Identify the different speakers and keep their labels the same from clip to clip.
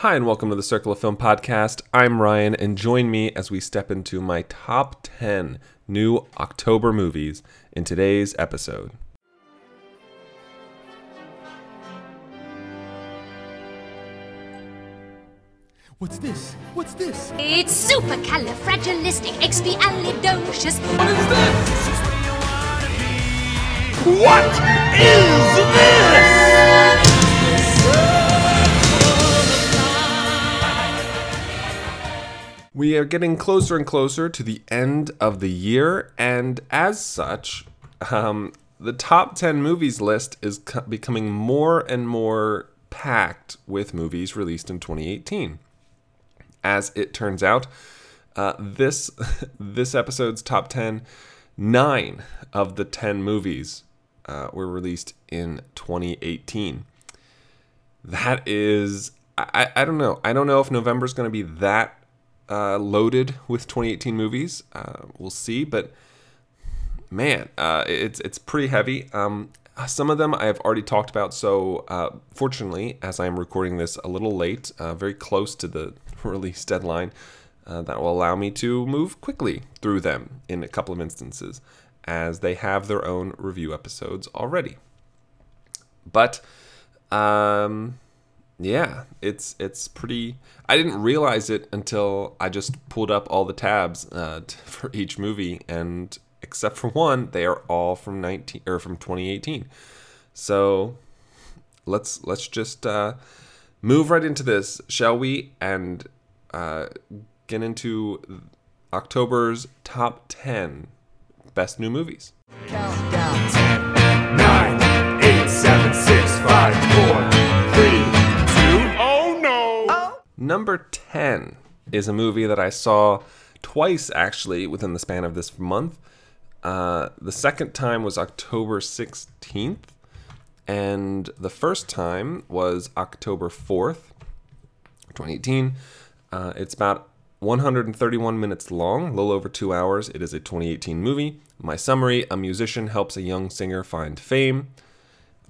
Speaker 1: Hi, and welcome to the Circle of Film podcast. I'm Ryan, and join me as we step into my top 10 new October movies in today's episode.
Speaker 2: What's this? What's this?
Speaker 3: It's supercalifragilisticexpialidocious.
Speaker 2: What is this?
Speaker 4: What is this?
Speaker 1: We are getting closer and closer to the end of the year, and as such, um, the top 10 movies list is co- becoming more and more packed with movies released in 2018. As it turns out, uh, this this episode's top 10, nine of the 10 movies uh, were released in 2018. That is, I, I don't know. I don't know if November's going to be that uh, loaded with 2018 movies. Uh, we'll see, but man, uh, it's it's pretty heavy. Um, some of them I have already talked about. So uh, fortunately, as I am recording this a little late, uh, very close to the release deadline, uh, that will allow me to move quickly through them in a couple of instances, as they have their own review episodes already. But um, yeah, it's it's pretty. I didn't realize it until I just pulled up all the tabs uh, t- for each movie, and except for one, they are all from nineteen or from 2018. So let's let's just uh, move right into this, shall we? And uh, get into October's top 10 best new movies.
Speaker 4: Nine, eight, seven, six, five, four,
Speaker 1: Number 10 is a movie that I saw twice actually within the span of this month. Uh, the second time was October 16th, and the first time was October 4th, 2018. Uh, it's about 131 minutes long, a little over two hours. It is a 2018 movie. My summary A musician helps a young singer find fame.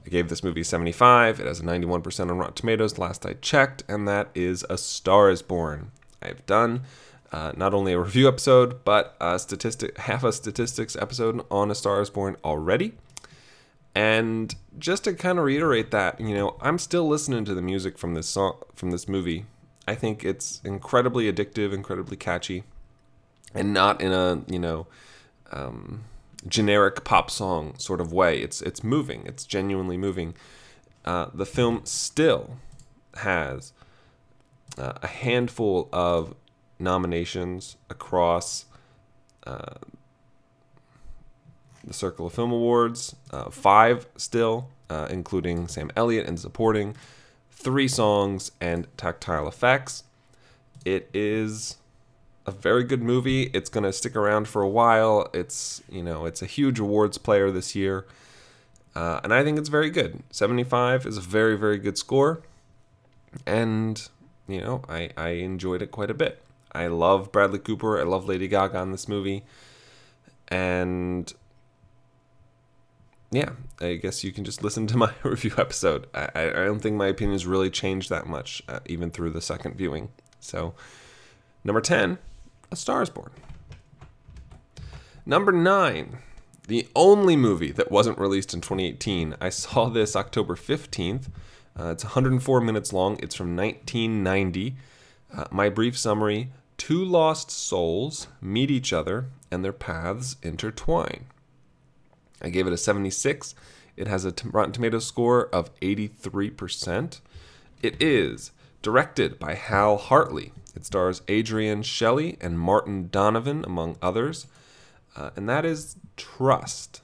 Speaker 1: I gave this movie 75. It has a 91% on Rotten Tomatoes last I checked, and that is A Star is Born. I've done uh, not only a review episode, but a statistic, half a statistics episode on A Star is Born already. And just to kind of reiterate that, you know, I'm still listening to the music from this song, from this movie. I think it's incredibly addictive, incredibly catchy, and not in a you know um, generic pop song sort of way. It's it's moving. It's genuinely moving. Uh, the film still has uh, a handful of nominations across uh, the Circle of Film Awards, uh, five still, uh, including Sam Elliott and supporting, three songs, and tactile effects. It is a very good movie. It's going to stick around for a while. It's, you know, it's a huge awards player this year. Uh, and I think it's very good. 75 is a very, very good score. And, you know, I, I enjoyed it quite a bit. I love Bradley Cooper. I love Lady Gaga in this movie. And yeah, I guess you can just listen to my review episode. I, I don't think my opinions really changed that much, uh, even through the second viewing. So, number 10, A Star is Born. Number 9, the only movie that wasn't released in 2018. I saw this October 15th. Uh, it's 104 minutes long. It's from 1990. Uh, my brief summary Two lost souls meet each other and their paths intertwine. I gave it a 76. It has a t- Rotten Tomatoes score of 83%. It is directed by Hal Hartley. It stars Adrienne Shelly and Martin Donovan, among others. Uh, and that is Trust,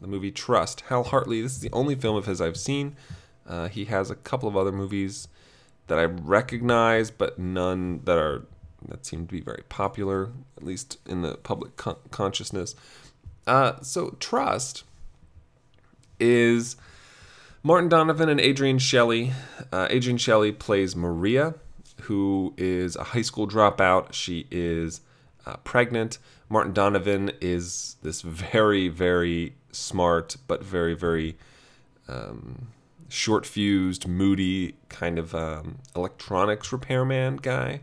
Speaker 1: the movie Trust. Hal Hartley, this is the only film of his I've seen. Uh, he has a couple of other movies that I recognize, but none that are that seem to be very popular, at least in the public con- consciousness. Uh, so Trust is Martin Donovan and Adrienne Shelly. Uh, Adrienne Shelly plays Maria, who is a high school dropout. She is uh, pregnant. Martin Donovan is this very, very smart, but very, very um, short fused, moody kind of um, electronics repairman guy.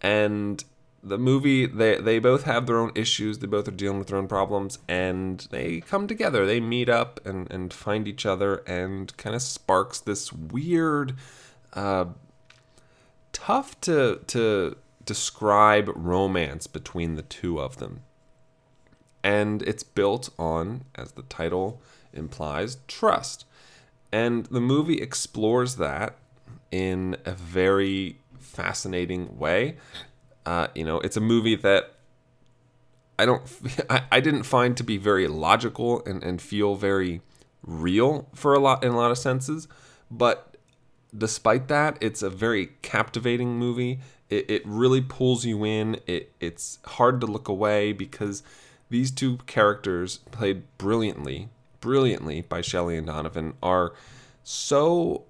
Speaker 1: And the movie, they, they both have their own issues. They both are dealing with their own problems. And they come together. They meet up and, and find each other and kind of sparks this weird, uh, tough to, to describe romance between the two of them. And it's built on, as the title implies, trust. And the movie explores that in a very fascinating way. Uh, you know, it's a movie that I don't, I, I didn't find to be very logical and, and feel very real for a lot in a lot of senses, but despite that, it's a very captivating movie. It, it really pulls you in. It, it's hard to look away because these two characters, played brilliantly, brilliantly by Shelly and Donovan, are so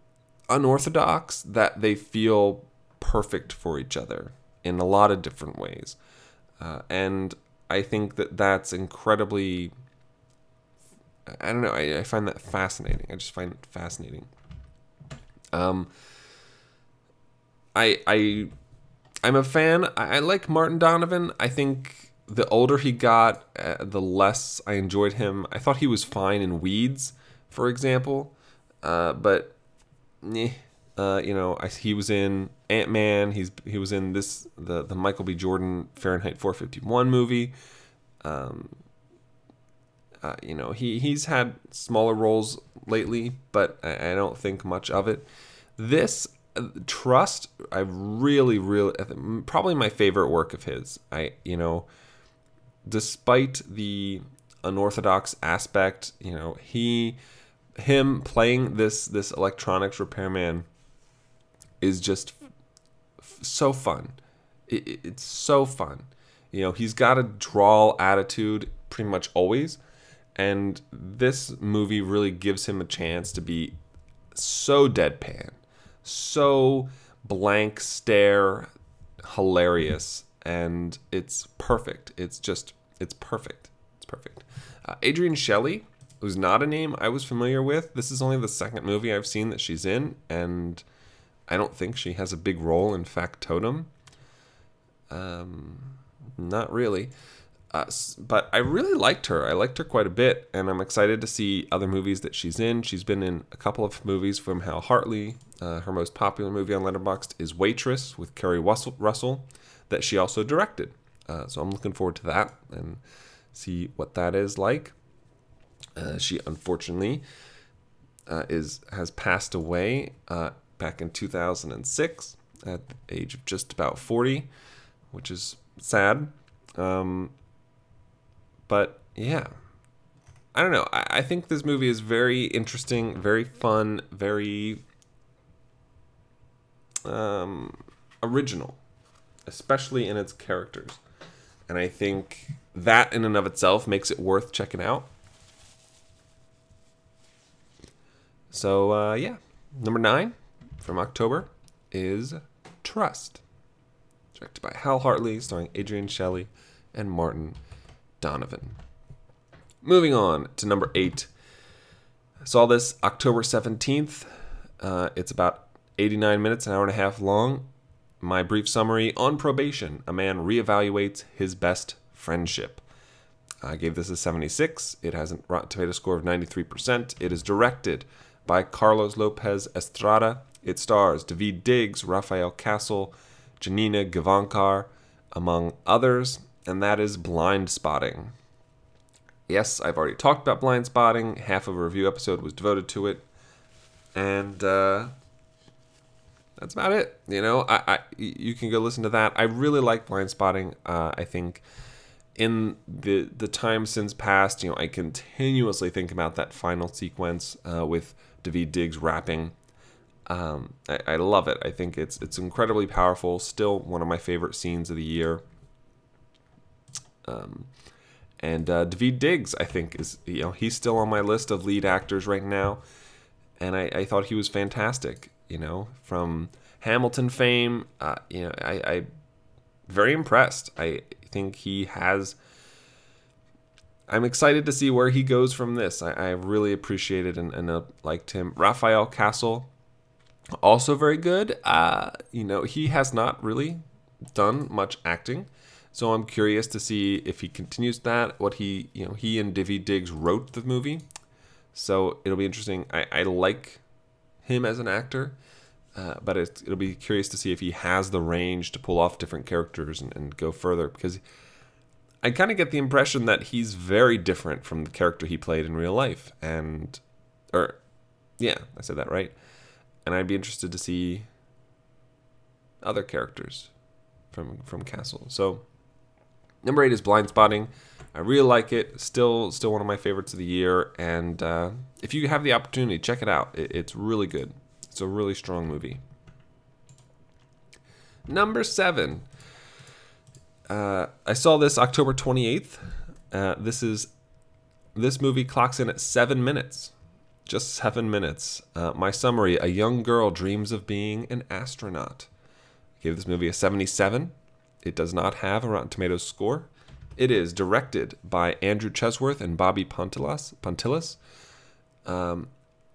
Speaker 1: unorthodox that they feel perfect for each other in a lot of different ways. Uh, and I think that that's incredibly. I don't know. I, I find that fascinating. I just find it fascinating. Um, I I I'm a fan. I, I like Martin Donovan. I think the older he got, uh, the less I enjoyed him. I thought he was fine in Weeds, for example, uh, but eh, uh, you know, I, he was in Ant Man. He's he was in this the the Michael B. Jordan Fahrenheit 451 movie. Um, uh, you know, he he's had smaller roles lately, but I, I don't think much of it. This uh, Trust, I really, really, probably my favorite work of his. I, you know, despite the unorthodox aspect, you know, he, him playing this this electronics repairman is just f- so fun. It, it, it's so fun. You know, he's got a drawl attitude pretty much always and this movie really gives him a chance to be so deadpan, so blank stare, hilarious, and it's perfect. It's just, it's perfect. It's perfect. Uh, Adrienne Shelly, who's not a name I was familiar with. This is only the second movie I've seen that she's in, and I don't think she has a big role in Factotum. Um, not really. Uh, but I really liked her. I liked her quite a bit, and I'm excited to see other movies that she's in. She's been in a couple of movies from Hal Hartley. Uh, her most popular movie on Letterboxd is Waitress with Keri Russell, that she also directed. Uh, so I'm looking forward to that and see what that is like. Uh, she unfortunately uh, is has passed away uh, back in 2006 at the age of just about 40, which is sad. Um, but yeah, I don't know. I, I think this movie is very interesting, very fun, very um, original, especially in its characters. And I think that in and of itself makes it worth checking out. So, uh, yeah. Number nine from October is Trust. Directed by Hal Hartley, starring Adrienne Shelly and Martin Donovan. Moving on to number eight. I saw this October 17th. Uh, it's about 89 minutes, an hour and a half long. My brief summary on probation a man reevaluates his best friendship. I gave this a 76. It has a Rotten Tomato score of 93%. It is directed by Carlos Lopez Estrada. It stars Daveed Diggs, Rafael Casal, Janina Gavankar, among others and that is Blindspotting. Yes, I've already talked about Blindspotting. Half of a review episode was devoted to it, and uh, that's about it. You know, I, I you can go listen to that. I really like Blindspotting. Uh, I think in the the time since past, you know, I continuously think about that final sequence uh, with Daveed Diggs rapping. Um, I, I love it. I think it's it's incredibly powerful. Still one of my favorite scenes of the year. Um, and uh, Daveed Diggs, I think, is you know he's still on my list of lead actors right now, and I, I thought he was fantastic. You know, from Hamilton fame, uh, you know, I, I very impressed. I think he has I'm excited to see where he goes from this. I, I really appreciated and, and uh, liked him. Rafael Casal, also very good. Uh, you know, he has not really done much acting, so I'm curious to see if he continues that. What he, you know, he and Daveed Diggs wrote the movie, so it'll be interesting. I, I like him as an actor, uh, but it, it'll be curious to see if he has the range to pull off different characters and, and go further because I kind of get the impression that he's very different from the character he played in real life. And, or, yeah, I said that right. And I'd be interested to see other characters from from Casal. So, number eight is Blindspotting. I really like it. Still, still one of my favorites of the year. And uh, if you have the opportunity, check it out. It, it's really good. It's a really strong movie. Number seven uh, I saw this October 28th. Uh, this is this movie clocks in at seven minutes, just seven minutes. Uh, my summary: A young girl dreams of being an astronaut. I gave this movie a 77. It does not have a Rotten Tomatoes score. It is directed by Andrew Chesworth and Bobby Pontillas. Pontillas. Um,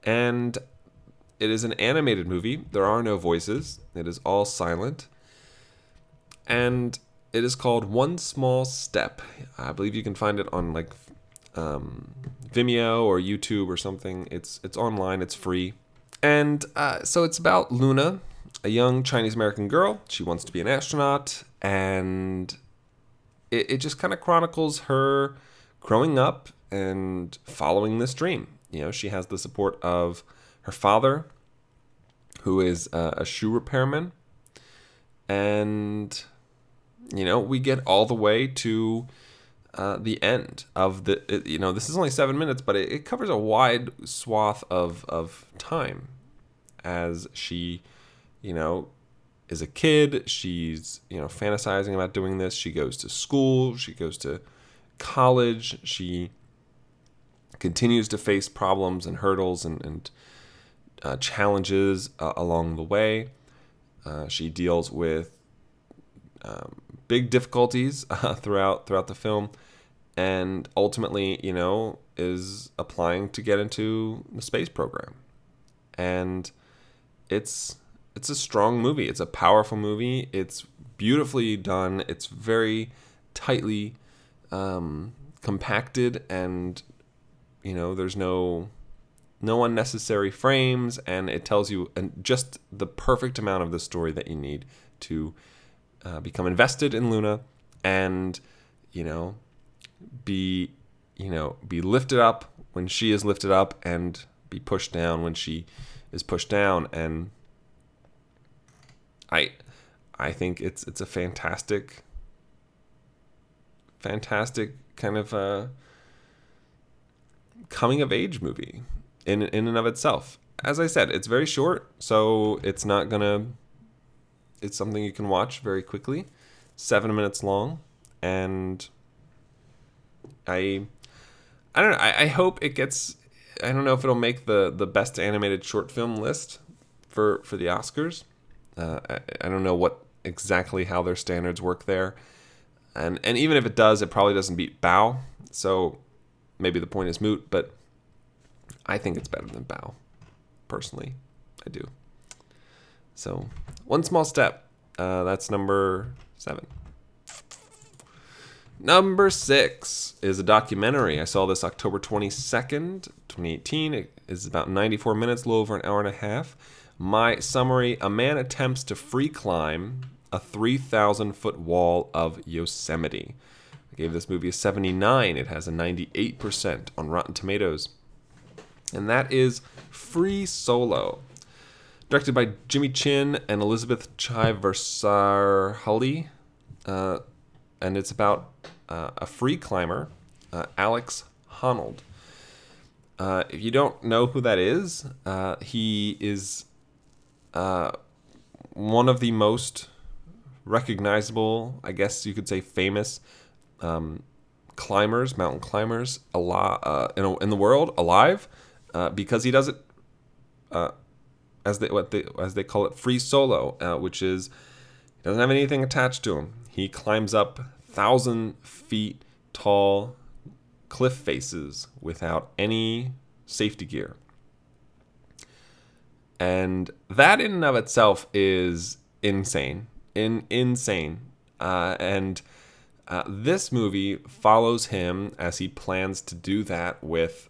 Speaker 1: and it is an animated movie. There are no voices. It is all silent. And it is called One Small Step. I believe you can find it on like um, Vimeo or YouTube or something. It's it's online. It's free, and uh, so it's about Luna, a young Chinese American girl. She wants to be an astronaut, and it, it just kind of chronicles her growing up and following this dream. You know, she has the support of her father, who is uh, a shoe repairman, and you know, we get all the way to uh, the end of the. It, you know, this is only seven minutes, but it, it covers a wide swath of of time as she, you know, is a kid. She's you know fantasizing about doing this. She goes to school. She goes to college. She continues to face problems and hurdles and, and uh, challenges uh, along the way. Uh, she deals with um, big difficulties uh, throughout throughout the film, and ultimately, you know, is applying to get into the space program, and it's it's a strong movie. It's a powerful movie. It's beautifully done. It's very tightly um, compacted, and you know, there's no no unnecessary frames, and it tells you just the perfect amount of the story that you need to uh, become invested in Luna and you know be you know be lifted up when she is lifted up and be pushed down when she is pushed down and I I think it's it's a fantastic fantastic kind of a uh, coming of age movie in in and of itself. As I said, it's very short, so it's not gonna it's something you can watch very quickly, seven minutes long, and I, I don't know. I, I hope it gets. I don't know if it'll make the the best animated short film list for for the Oscars. Uh, I, I don't know what exactly how their standards work there, and and even if it does, it probably doesn't beat Bao. So maybe the point is moot. But I think it's better than Bao, personally. I do. So, one small step. Uh, that's number seven. Number six is a documentary. I saw this October 22nd, 2018. It is about 94 minutes, a little over an hour and a half. My summary A man attempts to free climb a 3,000 foot wall of Yosemite. I gave this movie a 79. It has a 98% on Rotten Tomatoes. And that is Free Solo directed by Jimmy Chin and Elizabeth Chai Vasarhelyi. Uh, and it's about uh, a free climber, uh, Alex Honnold. Uh, if you don't know who that is, uh, he is uh, one of the most recognizable, I guess you could say famous um, climbers, mountain climbers a lot, in, in the world alive because he does it as they what they as they call it free solo, uh, which is he doesn't have anything attached to him. He climbs up thousand feet tall cliff faces without any safety gear. And that in and of itself is insane. In insane. Uh, and uh, this movie follows him as he plans to do that with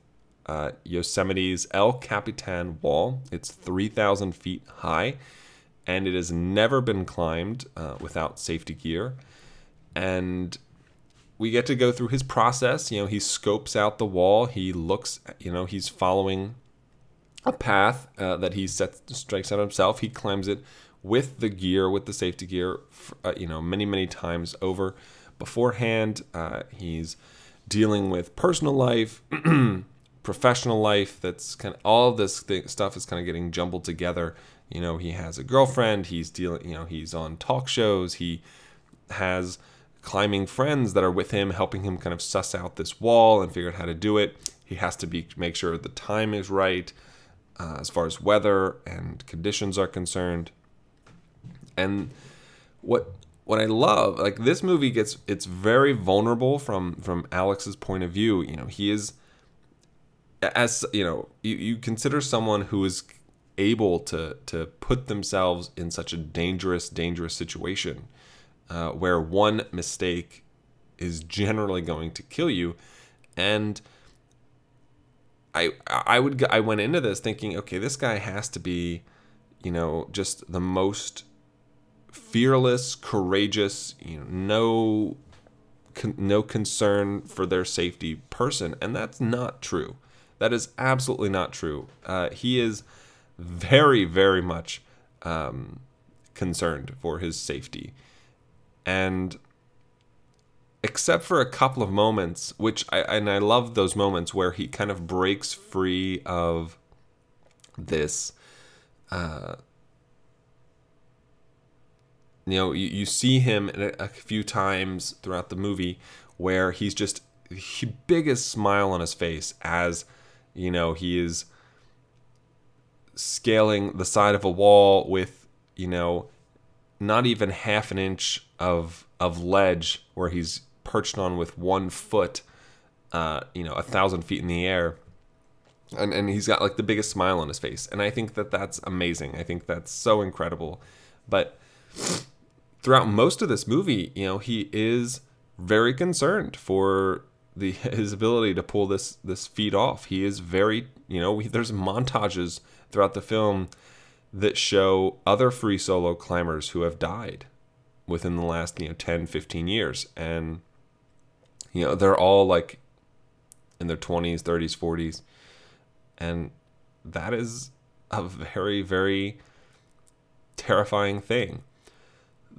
Speaker 1: uh, Yosemite's El Capitan Wall. It's 3,000 feet high, and it has never been climbed uh, without safety gear. And we get to go through his process. You know, he scopes out the wall. He looks, you know, he's following a path uh, that he sets strikes out himself. He climbs it with the gear, with the safety gear, uh, you know, many many times over. Beforehand, uh, he's dealing with personal life, professional life. That's kind of all of this stuff is kind of getting jumbled together. You know, he has a girlfriend. He's dealing. You know, he's on talk shows. He has climbing friends that are with him, helping him kind of suss out this wall and figure out how to do it. He has to be make sure the time is right uh, as far as weather and conditions are concerned. And what what I love, like this movie gets it's very vulnerable from from Alex's point of view. You know, he is as you know, you, you consider someone who is able to to put themselves in such a dangerous, dangerous situation uh, where one mistake is generally going to kill you, and I I would I went into this thinking, okay, this guy has to be, you know, just the most fearless, courageous, you know, no no concern for their safety person, and that's not true. That is absolutely not true. Uh, he is very, very much um, concerned for his safety, and except for a couple of moments, which I and I love those moments where he kind of breaks free of this. Uh, you know, you, you see him a, a few times throughout the movie where he's just the biggest smile on his face as you know he is scaling the side of a wall with you know not even half an inch of of ledge where he's perched on with one foot, uh, you know, a thousand feet in the air. And, and he's got like the biggest smile on his face. And I think that that's amazing. I think that's so incredible. But throughout most of this movie, you know, he is very concerned for the his ability to pull this this feat off. He is very, you know, there's montages throughout the film that show other free solo climbers who have died within the last, you know, 10, 15 years and you know, they're all like in their 20s, 30s, 40s. And that is a very, very terrifying thing.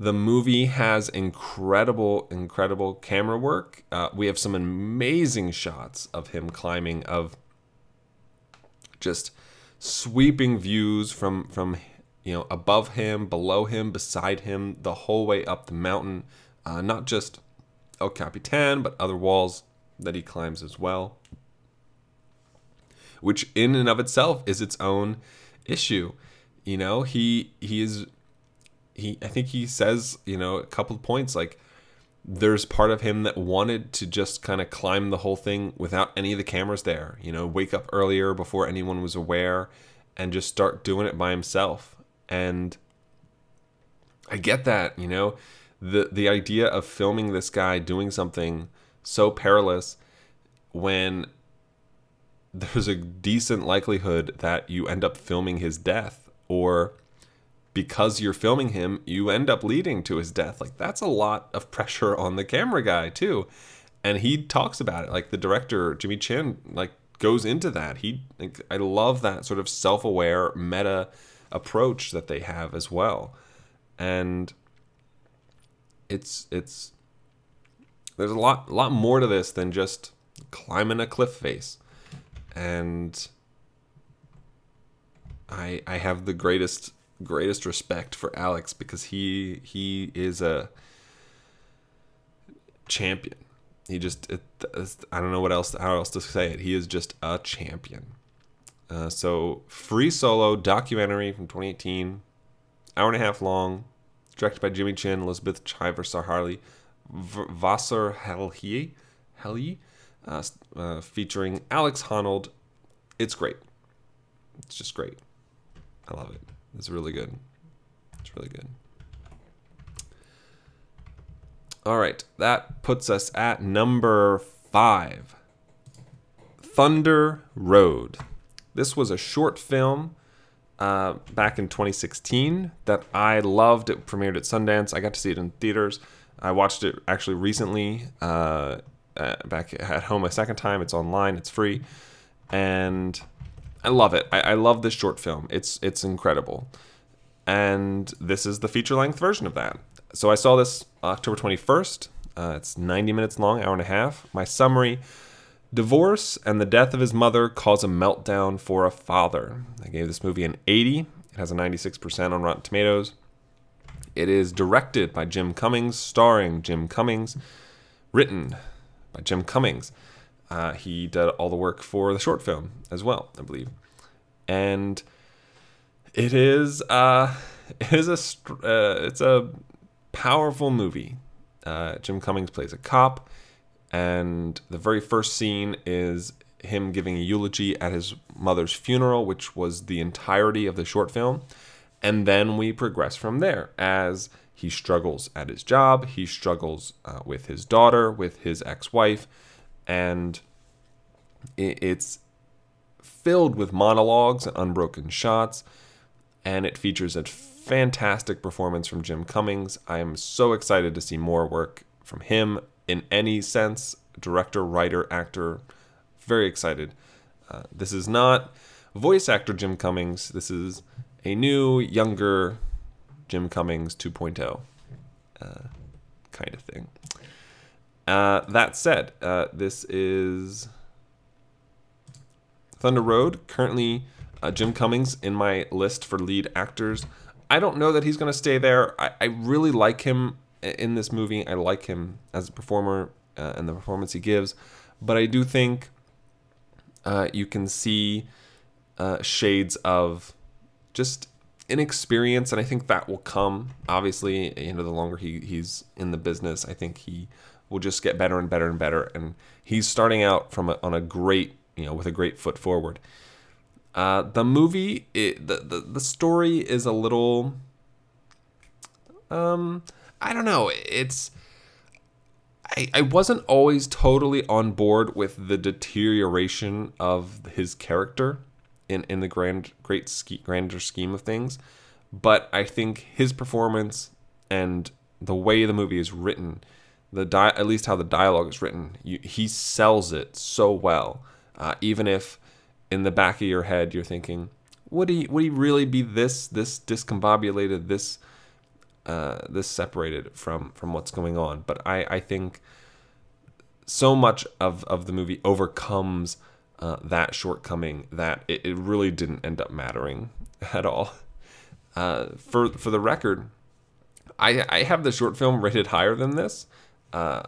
Speaker 1: The movie has incredible, incredible camera work. Uh, we have some amazing shots of him climbing, of just sweeping views from from you know above him, below him, beside him, the whole way up the mountain. Uh, not just El Capitan, but other walls that he climbs as well. Which in and of itself is its own issue. You know, he he is he I think he says, you know, a couple of points like there's part of him that wanted to just kind of climb the whole thing without any of the cameras there, you know, wake up earlier before anyone was aware and just start doing it by himself. And I get that, you know the the idea of filming this guy doing something so perilous when there's a decent likelihood that you end up filming his death or because you're filming him you end up leading to his death. Like that's a lot of pressure on the camera guy too. And he talks about it. Like the director Jimmy Chin like goes into that. He like, I love that sort of self-aware meta approach that they have as well. And it's it's there's a lot a lot more to this than just climbing a cliff face. And i i have the greatest greatest respect for alex because he he is a champion he just it, i don't know what else how else to say it he is just a champion uh, so free solo documentary from 2018 hour and a half long directed by Jimmy Chin, Elizabeth Chiver, Sar Harley, v- Vasser Helhi, Helhi, uh, uh, featuring Alex Honnold. It's great. It's just great. I love it. It's really good. It's really good. All right, that puts us at number five Thunder Road. This was a short film uh, back in 2016 that I loved. It premiered at Sundance. I got to see it in theaters. I watched it actually recently uh, uh, back at home a second time. It's online. It's free, and I love it. I, I love this short film. It's it's incredible, and this is the feature length version of that. So I saw this October 21st. Uh, it's 90 minutes long, hour and a half. My summary Divorce and the death of his mother cause a meltdown for a father. I gave this movie an 80. It has a 96% on Rotten Tomatoes. It is directed by Jim Cummings, starring Jim Cummings, written by Jim Cummings. Uh, he did all the work for the short film as well, I believe. And it is uh, it is a uh, it's a powerful movie. Uh, Jim Cummings plays a cop and the very first scene is him giving a eulogy at his mother's funeral, which was the entirety of the short film. And then we progress from there as he struggles at his job, he struggles uh, with his daughter, with his ex wife, and it's filled with monologues and unbroken shots. And it features a fantastic performance from Jim Cummings. I am so excited to see more work from him in any sense director, writer, actor. Very excited. Uh, this is not voice actor Jim Cummings. This is a new, younger Jim Cummings 2.0 uh, kind of thing. Uh, that said, uh, this is Thunder Road. Currently, uh, Jim Cummings in my list for lead actors. I don't know that he's going to stay there. I, I really like him in this movie. I like him as a performer uh, and the performance he gives. But I do think uh, you can see shades of just inexperience, and I think that will come. Obviously, you know, the longer he, he's in the business, I think he will just get better and better and better. And he's starting out from a, on a great, you know, with a great foot forward. Uh, the movie, it, the, the the story is a little, um, I don't know. It's I, I wasn't always totally on board with the deterioration of his character in, in the grand great ske, grander scheme of things, but I think his performance and the way the movie is written, the di- at least how the dialogue is written, you, he sells it so well. Uh, even if in the back of your head you're thinking, would he would he really be this this discombobulated this uh, this separated from from what's going on. But I I think so much of of the movie overcomes uh, that shortcoming that it, it really didn't end up mattering at all. Uh, for for the record, I I have the short film rated higher than this. Uh,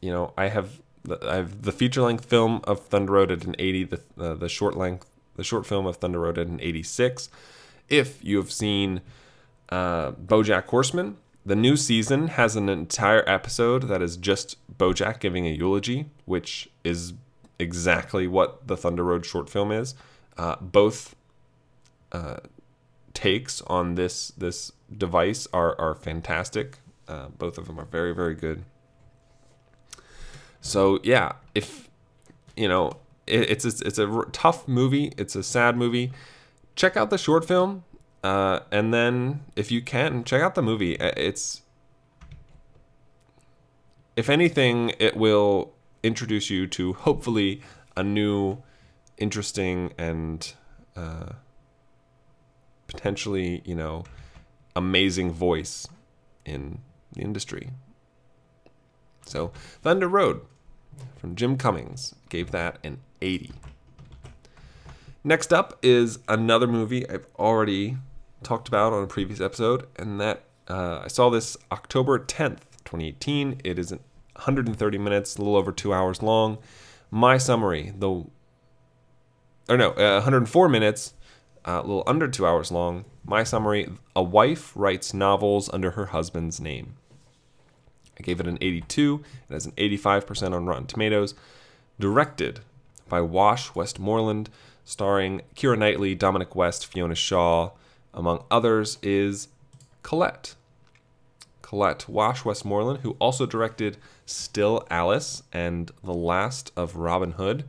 Speaker 1: you know, I have the, I have the feature length film of Thunder Road at an 80, the uh, the short length the short film of Thunder Road at an 86. If you have seen uh, BoJack Horseman, the new season has an entire episode that is just BoJack giving a eulogy, which is exactly what the Thunder Road short film is. Uh, both uh, takes on this this device are are fantastic. Uh, both of them are very very good. So yeah, if you know, it, it's a, it's a tough movie. It's a sad movie. Check out the short film, uh, and then if you can, check out the movie. Uh, It's if anything, it will introduce you to hopefully a new, interesting and uh, potentially you know amazing voice in the industry. So, Thunder Road from Jim Cummings gave that an 80. Next up is another movie I've already talked about on a previous episode, and that uh, I saw this October 10th, 2018. It is 130 minutes, a little over two hours long. My summary, the or no, uh, 104 minutes, uh, a little under two hours long. My summary: A wife writes novels under her husband's name. I gave it an 82. It has an 85% on Rotten Tomatoes. directed by Wash Westmoreland, starring Keira Knightley, Dominic West, Fiona Shaw, among others, is Colette. Colette Wash Westmoreland, who also directed Still Alice and The Last of Robin Hood.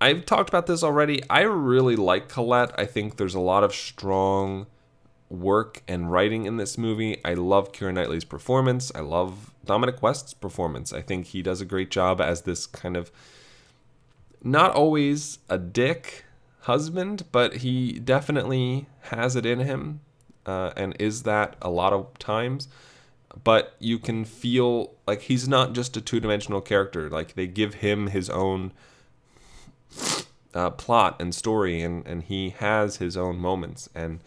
Speaker 1: I've talked about this already. I really like Colette. I think there's a lot of strong work and writing in this movie. I love Keira Knightley's performance. I love Dominic West's performance. I think he does a great job as this kind of not always a dick husband, but he definitely has it in him uh, and is that a lot of times. But you can feel like he's not just a two dimensional character. Like they give him his own uh, plot and story, and, and he has his own moments. And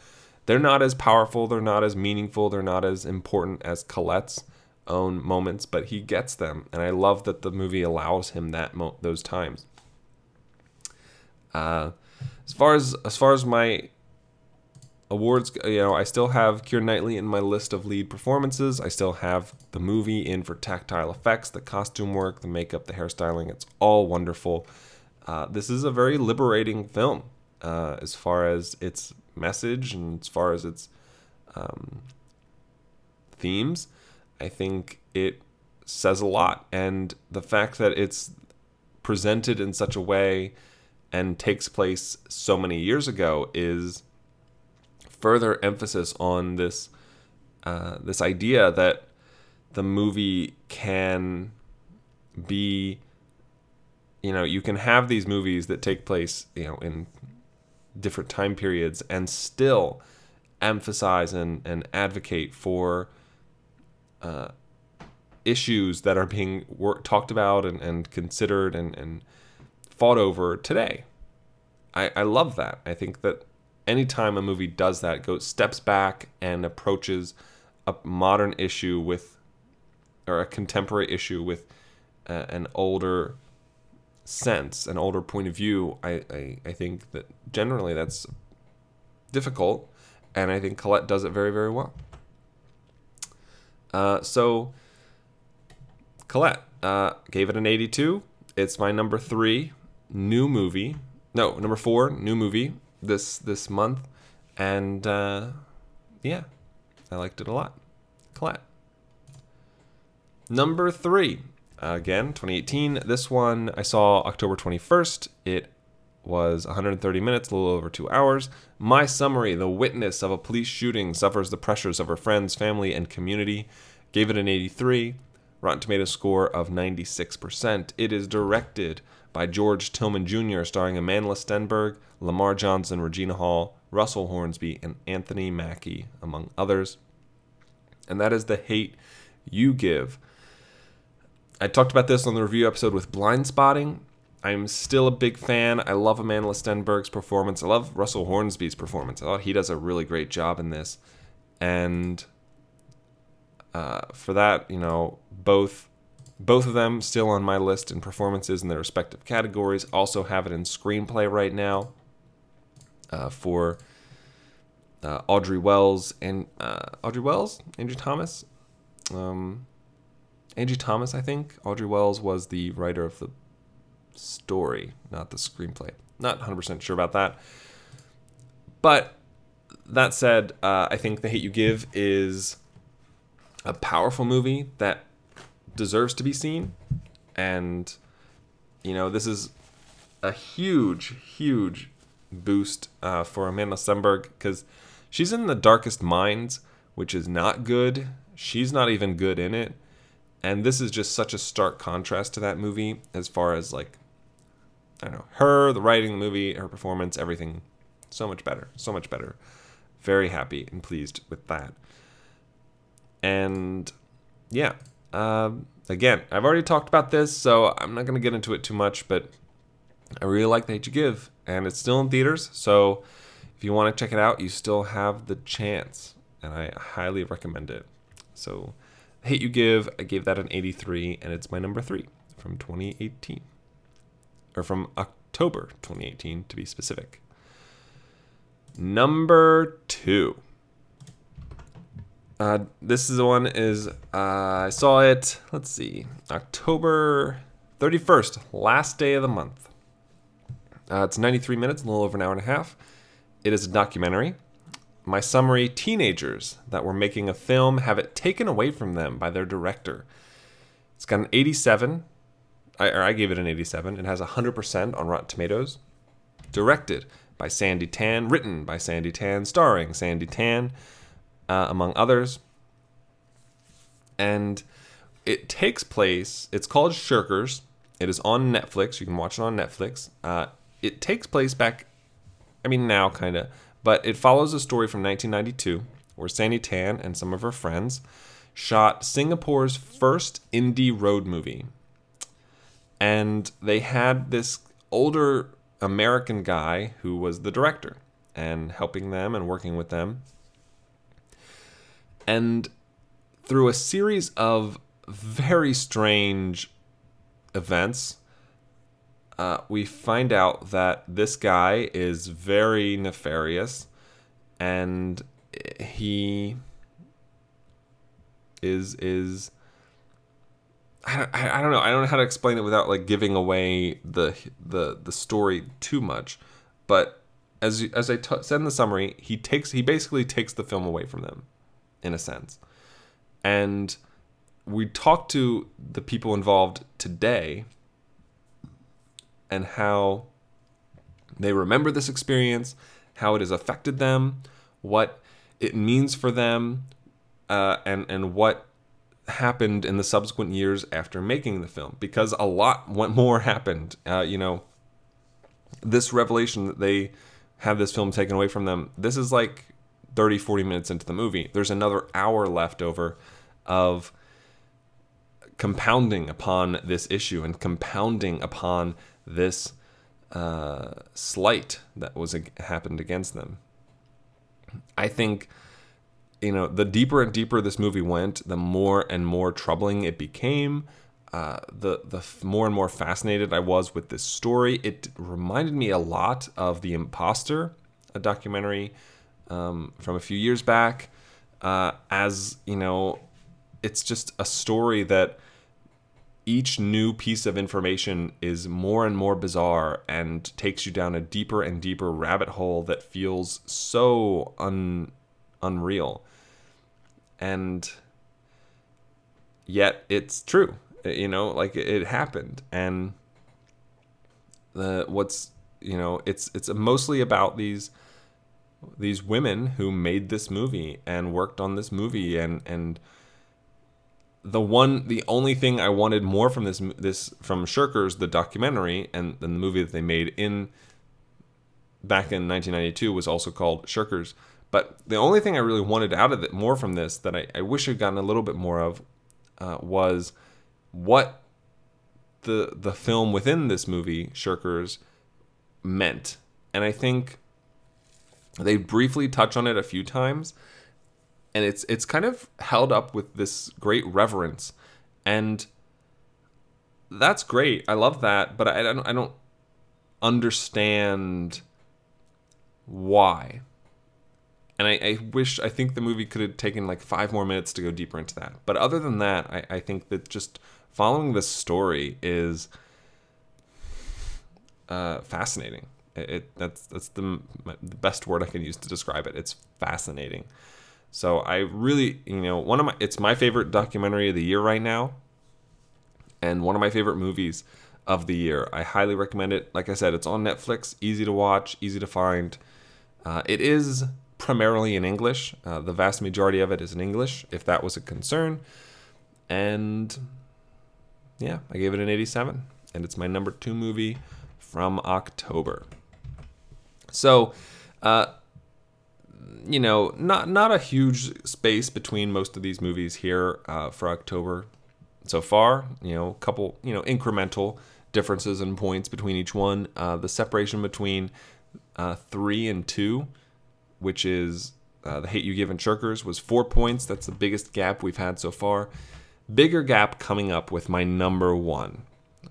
Speaker 1: they're not as powerful, they're not as meaningful, they're not as important as Colette's own moments, but he gets them. And I love that the movie allows him that mo- those times. Uh, as far as as far as my awards, you know, I still have Keira Knightley in my list of lead performances. I still have the movie in for tactile effects, the costume work, the makeup, the hairstyling. It's all wonderful. Uh, this is a very liberating film uh, as far as its message and as far as its um, themes. I think it says a lot, and the fact that it's presented in such a way and takes place so many years ago is further emphasis on this uh, this idea that the movie can be you know you can have these movies that take place you know in different time periods and still emphasize and, and advocate for uh, issues that are being work, talked about and, and considered and, and fought over today. I, I love that. I think that anytime a movie does that, goes steps back and approaches a modern issue with, or a contemporary issue with uh, an older sense, an older point of view, I, I, I think that generally that's difficult, and I think Colette does it very, very well. Uh, so, Colette uh, gave it an 82. It's my number three new movie. No, number four new movie this this month, and uh, yeah, I liked it a lot. Colette. Number three, again, 2018. This one I saw October 21st. It was 130 minutes, a little over two hours. My summary The witness of a police shooting suffers the pressures of her friends, family, and community. Gave it an 83. Rotten Tomatoes score of 96%. It is directed by George Tillman Jr., starring Amanda Stenberg, Lamar Johnson, Regina Hall, Russell Hornsby, and Anthony Mackie, among others. And that is The Hate You Give. I talked about this on the review episode with Blindspotting. I'm still a big fan. I love Amanda Stenberg's performance. I love Russell Hornsby's performance. I thought he does a really great job in this. And uh, for that, you know, both both of them still on my list in performances in their respective categories. Also have it in screenplay right now uh, for uh, Audrey Wells and uh, Audrey Wells, Andrew Thomas, um, Angie Thomas, I think. Audrey Wells was the writer of the story, not the screenplay. Not 100% sure about that. But that said, uh, I think The Hate You Give is a powerful movie that deserves to be seen. And, you know, this is a huge, huge boost uh, for Amanda Stenberg because she's in The Darkest Minds, which is not good. She's not even good in it. And this is just such a stark contrast to that movie as far as, like, I don't know, her, the writing, the movie, her performance, everything. So much better. So much better. Very happy and pleased with that. And yeah, um, again, I've already talked about this, so I'm not going to get into it too much, but I really like The Hate You Give, and it's still in theaters, so if you want to check it out, you still have the chance, and I highly recommend it. So, Hate You Give, I gave that an 83, and it's my number three from 2018, or from October 2018 to be specific. Number two. Uh, this is the one is uh, I saw it. Let's see, October 31st, last day of the month. Uh, it's 93 minutes, a little over an hour and a half. It is a documentary. My summary teenagers that were making a film have it taken away from them by their director. It's got an 87. I, or I gave it an 87. It has 100% on Rotten Tomatoes. Directed by Sandi Tan, written by Sandi Tan, starring Sandi Tan, uh, among others. And it takes place, it's called Shirkers. It is on Netflix. You can watch it on Netflix. Uh, it takes place back, I mean, now kind of, but it follows a story from 1992 where Sandi Tan and some of her friends shot Singapore's first indie road movie. And they had this older American guy who was the director and helping them and working with them. And through a series of very strange events, uh, we find out that this guy is very nefarious and he is is I don't, I don't know. I don't know how to explain it without like giving away the the the story too much. But as as I t- said in the summary he takes he basically takes the film away from them in a sense. And we talked to the people involved today and how they remember this experience, how it has affected them, what it means for them, uh, and and what happened in the subsequent years after making the film. Because a lot more happened. Uh, you know, this revelation that they have this film taken away from them. This is like 30, 40 minutes into the movie. There's another hour left over of compounding upon this issue and compounding upon this uh, slight that was happened against them. I think you know the deeper and deeper this movie went, the more and more troubling it became. Uh, the the more and more fascinated I was with this story. It reminded me a lot of The Imposter, a documentary um, from a few years back. Uh, as you know, it's just a story that each new piece of information is more and more bizarre and takes you down a deeper and deeper rabbit hole that feels so un- unreal. And yet it's true. You know, like it- happened and the what's, you know, it's it's mostly about these these women who made this movie and worked on this movie and and the one the only thing I wanted more from this this from Shirkers the documentary and, and the movie that they made in back in 1992 was also called Shirkers. But the only thing I really wanted out of it more from this that I, I wish I'd gotten a little bit more of uh, was what the the film within this movie Shirkers meant. And I think they briefly touch on it a few times and it's it's kind of held up with this great reverence. And that's great. I love that but i don't i don't understand why. And I, I wish i think the movie could have taken like five more minutes to go deeper into that. But other than that i, I think that just following this story is uh, fascinating. It, it that's that's the, the best word i can use to describe it. It's fascinating so I really, you know, one of my it's my favorite documentary of the year right now and one of my favorite movies of the year. I highly recommend it. Like I said, it's on Netflix, easy to watch, easy to find. Uh, it is primarily in English. Uh, the vast majority of it is in English, if that was a concern. And yeah, I gave it an 87, and it's my number two movie from October. So, uh, you know, not not a huge space between most of these movies here uh, for October so far. You know, a couple, you know, incremental differences in points between each one. Uh, the separation between uh, three and two, which is uh, the Hate You Give and Shirkers, was four points. That's the biggest gap we've had so far. Bigger gap coming up with my number one,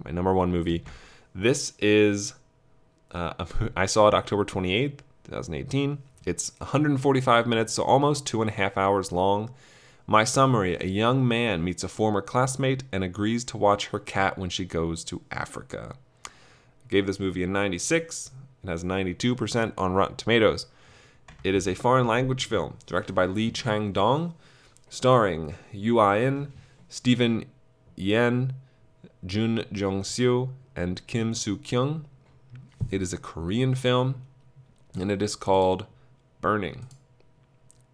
Speaker 1: my number one movie. This is uh, I saw it October twenty eighth, two thousand eighteen. It's 145 minutes, so almost two and a half hours long. My summary A young man meets a former classmate and agrees to watch her cat when she goes to Africa. I Gave this movie a 96. It has 92% on Rotten Tomatoes. It is a foreign language film directed by Lee Chang Dong, starring Yu In, Steven Yeun, Jun Jong Seo, and Kim Soo Kyung. It is a Korean film, and it is called Burning.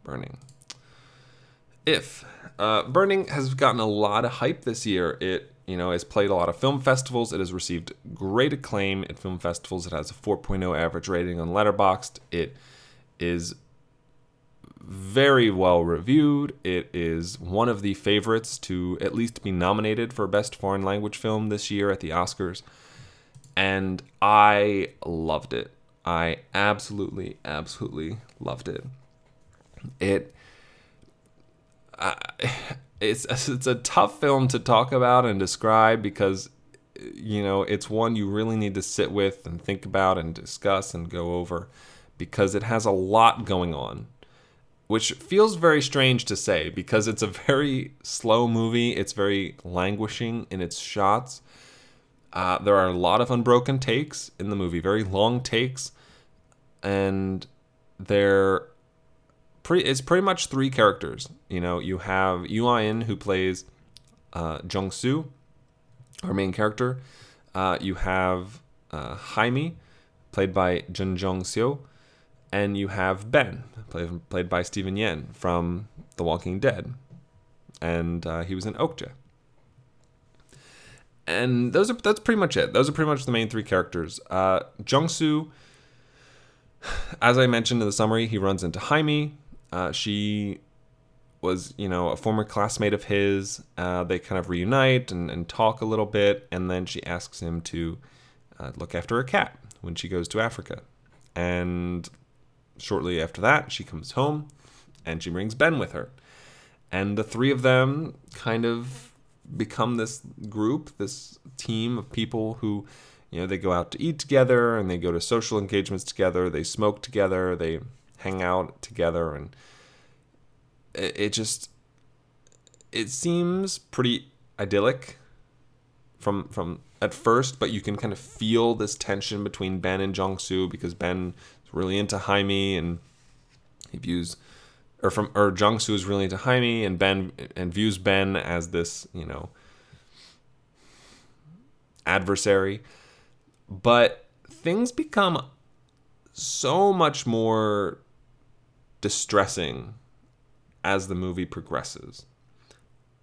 Speaker 1: Burning. If uh, Burning has gotten a lot of hype this year, it you know has played a lot of film festivals. It has received great acclaim at film festivals. It has a 4.0 average rating on Letterboxd. It is very well reviewed. It is one of the favorites to at least be nominated for Best Foreign Language Film this year at the Oscars. And I loved it. I absolutely, absolutely loved it. It. It's it's a tough film to talk about and describe because you know it's one you really need to sit with and think about and discuss and go over because it has a lot going on which feels very strange to say because it's a very slow movie. It's very languishing in its shots. Uh, there are a lot of unbroken takes in the movie, very long takes, and they're pretty. It's pretty much three characters. You know, you have Yu In who plays uh, Jung Soo, our main character. Uh, you have uh, Jaime, played by Jun Jong Seo, and you have Ben, played, played by Steven Yeun from The Walking Dead, and uh, he was in Okja. And those are that's pretty much it. Those are pretty much the main three characters. Uh, Soo, as I mentioned in the summary, he runs into Jaime. Uh, she was, you know, a former classmate of his. Uh, they kind of reunite and, and, talk a little bit, and then she asks him to uh, look after a cat when she goes to Africa. And shortly after that, she comes home and she brings Ben with her. And the three of them kind of become this group, this team of people who, you know, they go out to eat together and they go to social engagements together, they smoke together, they hang out together. And it, just it seems pretty idyllic from from at first, but you can kind of feel this tension between Ben and Jong Soo because Ben is really into Jaime and he views or from or Jung Soo is really into Jaime and Ben and views Ben as this, you know, adversary. But things become so much more distressing as the movie progresses.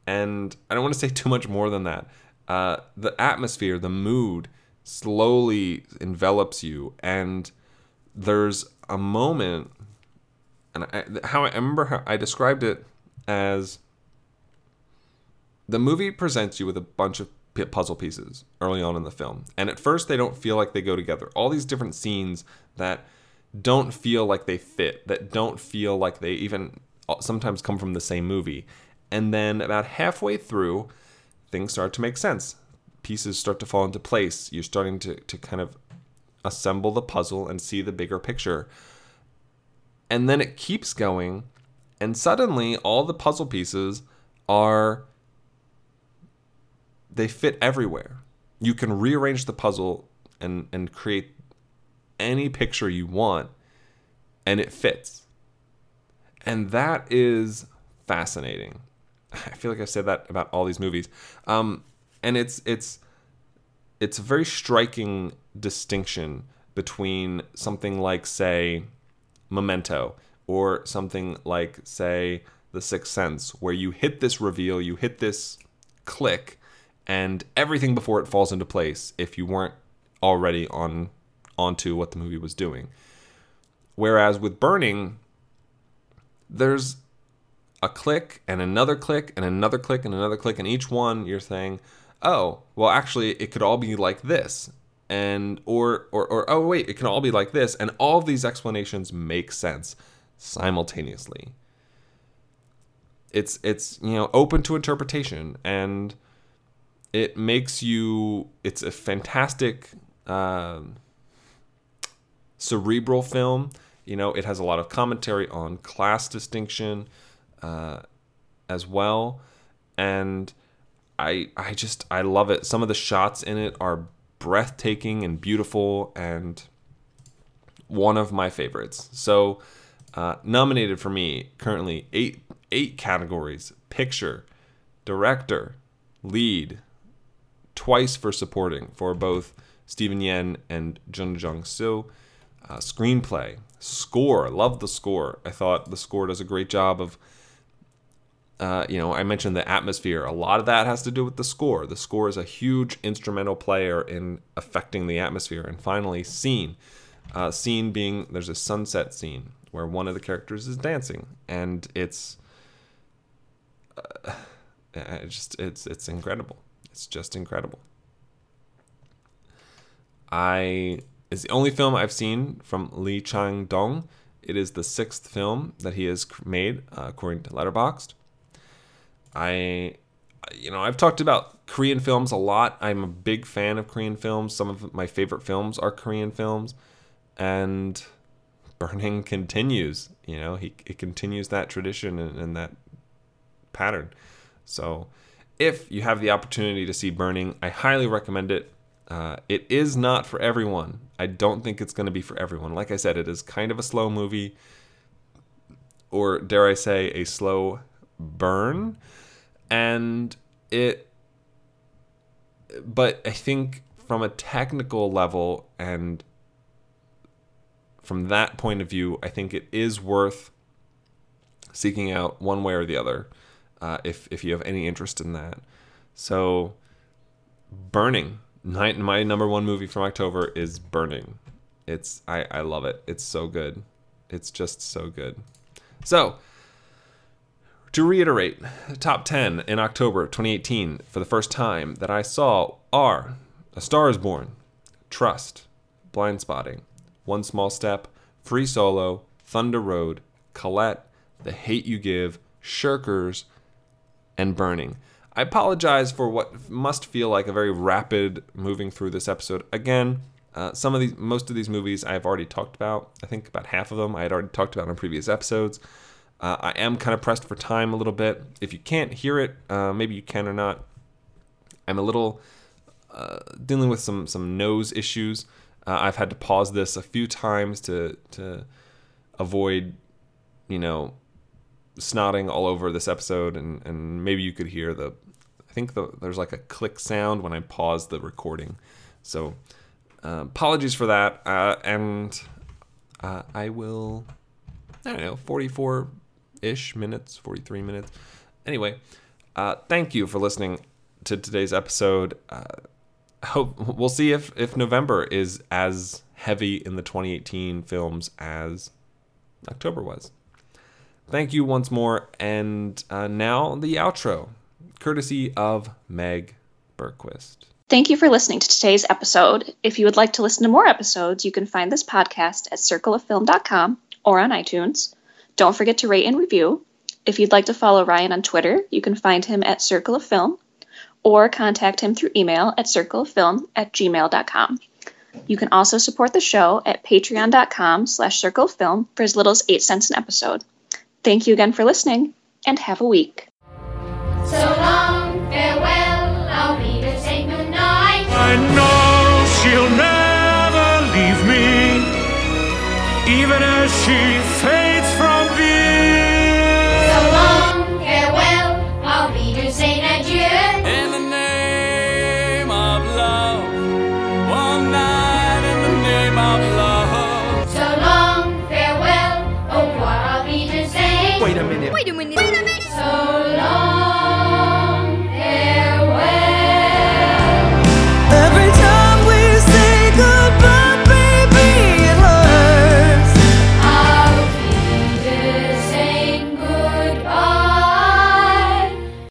Speaker 1: And I don't want to say too much more than that. Uh, the atmosphere, the mood slowly envelops you and there's a moment, and I, how I remember how I described it as the movie presents you with a bunch of puzzle pieces early on in the film. And at first, they don't feel like they go together. All these different scenes that don't feel like they fit, that don't feel like they even uh, sometimes come from the same movie. And then about halfway through, things start to make sense. Pieces start to fall into place. You're starting to, to kind of assemble the puzzle and see the bigger picture. And then it keeps going, and suddenly all the puzzle pieces are they fit everywhere. You can rearrange the puzzle and and create any picture you want and it fits. And that is fascinating. I feel like I've said that about all these movies. Um, and it's it's it's a very striking distinction between something like, say, Memento, or something like, say, The Sixth Sense, where you hit this reveal, you hit this click, and everything before it falls into place if you weren't already on onto what the movie was doing. Whereas with Burning, there's a click and another click and another click and another click, and each one you're saying, oh, well, actually, it could all be like this. And, or, or, or, oh, wait, it can all be like this. And all these explanations make sense simultaneously. It's, it's, you know, open to interpretation and it makes you, it's a fantastic, um, cerebral film. You know, it has a lot of commentary on class distinction. Uh, as well, and I I just I love it. Some of the shots in it are breathtaking and beautiful, and one of my favorites. So, uh, nominated for me currently eight eight categories: picture, director, lead, twice for supporting for both Steven Yeun and Jun Jung Soo. Uh, screenplay, score, love the score. I thought the score does a great job of. Uh, you know, I mentioned the atmosphere. A lot of that has to do with the score. The score is a huge instrumental player in affecting the atmosphere. And finally, scene. Uh, scene being there's a sunset scene where one of the characters is dancing, and it's uh, it's just it's it's incredible. It's just incredible. I is the only film I've seen from Lee Chang Dong. It is the sixth film that he has made, uh, according to Letterboxd. I, you know, I've talked about Korean films a lot. I'm a big fan of Korean films. Some of my favorite films are Korean films, and Burning continues. You know, he it continues that tradition and, and that pattern. So, if you have the opportunity to see Burning, I highly recommend it. Uh, it is not for everyone. I don't think it's going to be for everyone. Like I said, it is kind of a slow movie, or dare I say, a slow burn. And it, but I think from a technical level and from that point of view, I think it is worth seeking out one way or the other uh, if, if you have any interest in that. So, Burning my, my number one movie from October is Burning. It's I, I love it. It's so good. It's just so good. So to reiterate, top 10 in October 2018 for the first time that I saw are A Star is Born, Trust, Blindspotting, One Small Step, Free Solo, Thunder Road, Colette, The Hate You Give, Shirkers, and Burning. I apologize for what must feel like a very rapid moving through this episode. Again, uh, some of these, most of these movies I've already talked about. I think about half of them I had already talked about in previous episodes. Uh, I am kind of pressed for time a little bit. If you can't hear it, uh, maybe you can or not. I'm a little uh, dealing with some some nose issues. Uh, I've had to pause this a few times to to avoid, you know, snotting all over this episode, and, and maybe you could hear the. I think the, there's like a click sound when I pause the recording, so uh, apologies for that. Uh, and uh, I will, I don't know, 44 ish minutes, 43 minutes. Anyway, uh, thank you for listening to today's episode. Uh, hope we'll see if if November is as heavy in the 2018 films as October was. Thank you once more, and uh, now the outro, courtesy of Meg Bergquist.
Speaker 3: Thank you for listening to today's episode. If you would like to listen to more episodes, you can find this podcast at circleoffilm.com or on iTunes. Don't forget to rate and review. If you'd like to follow Ryan on Twitter, you can find him at Circle of Film or contact him through email at circleoffilm at gmail.com. You can also support the show at patreon.com slash circlefilm for as little as 8 cents an episode. Thank you again for listening, and have a week.
Speaker 5: So long, farewell, I'll be to say goodnight.
Speaker 4: I know she'll never leave me, even as she fades
Speaker 6: love.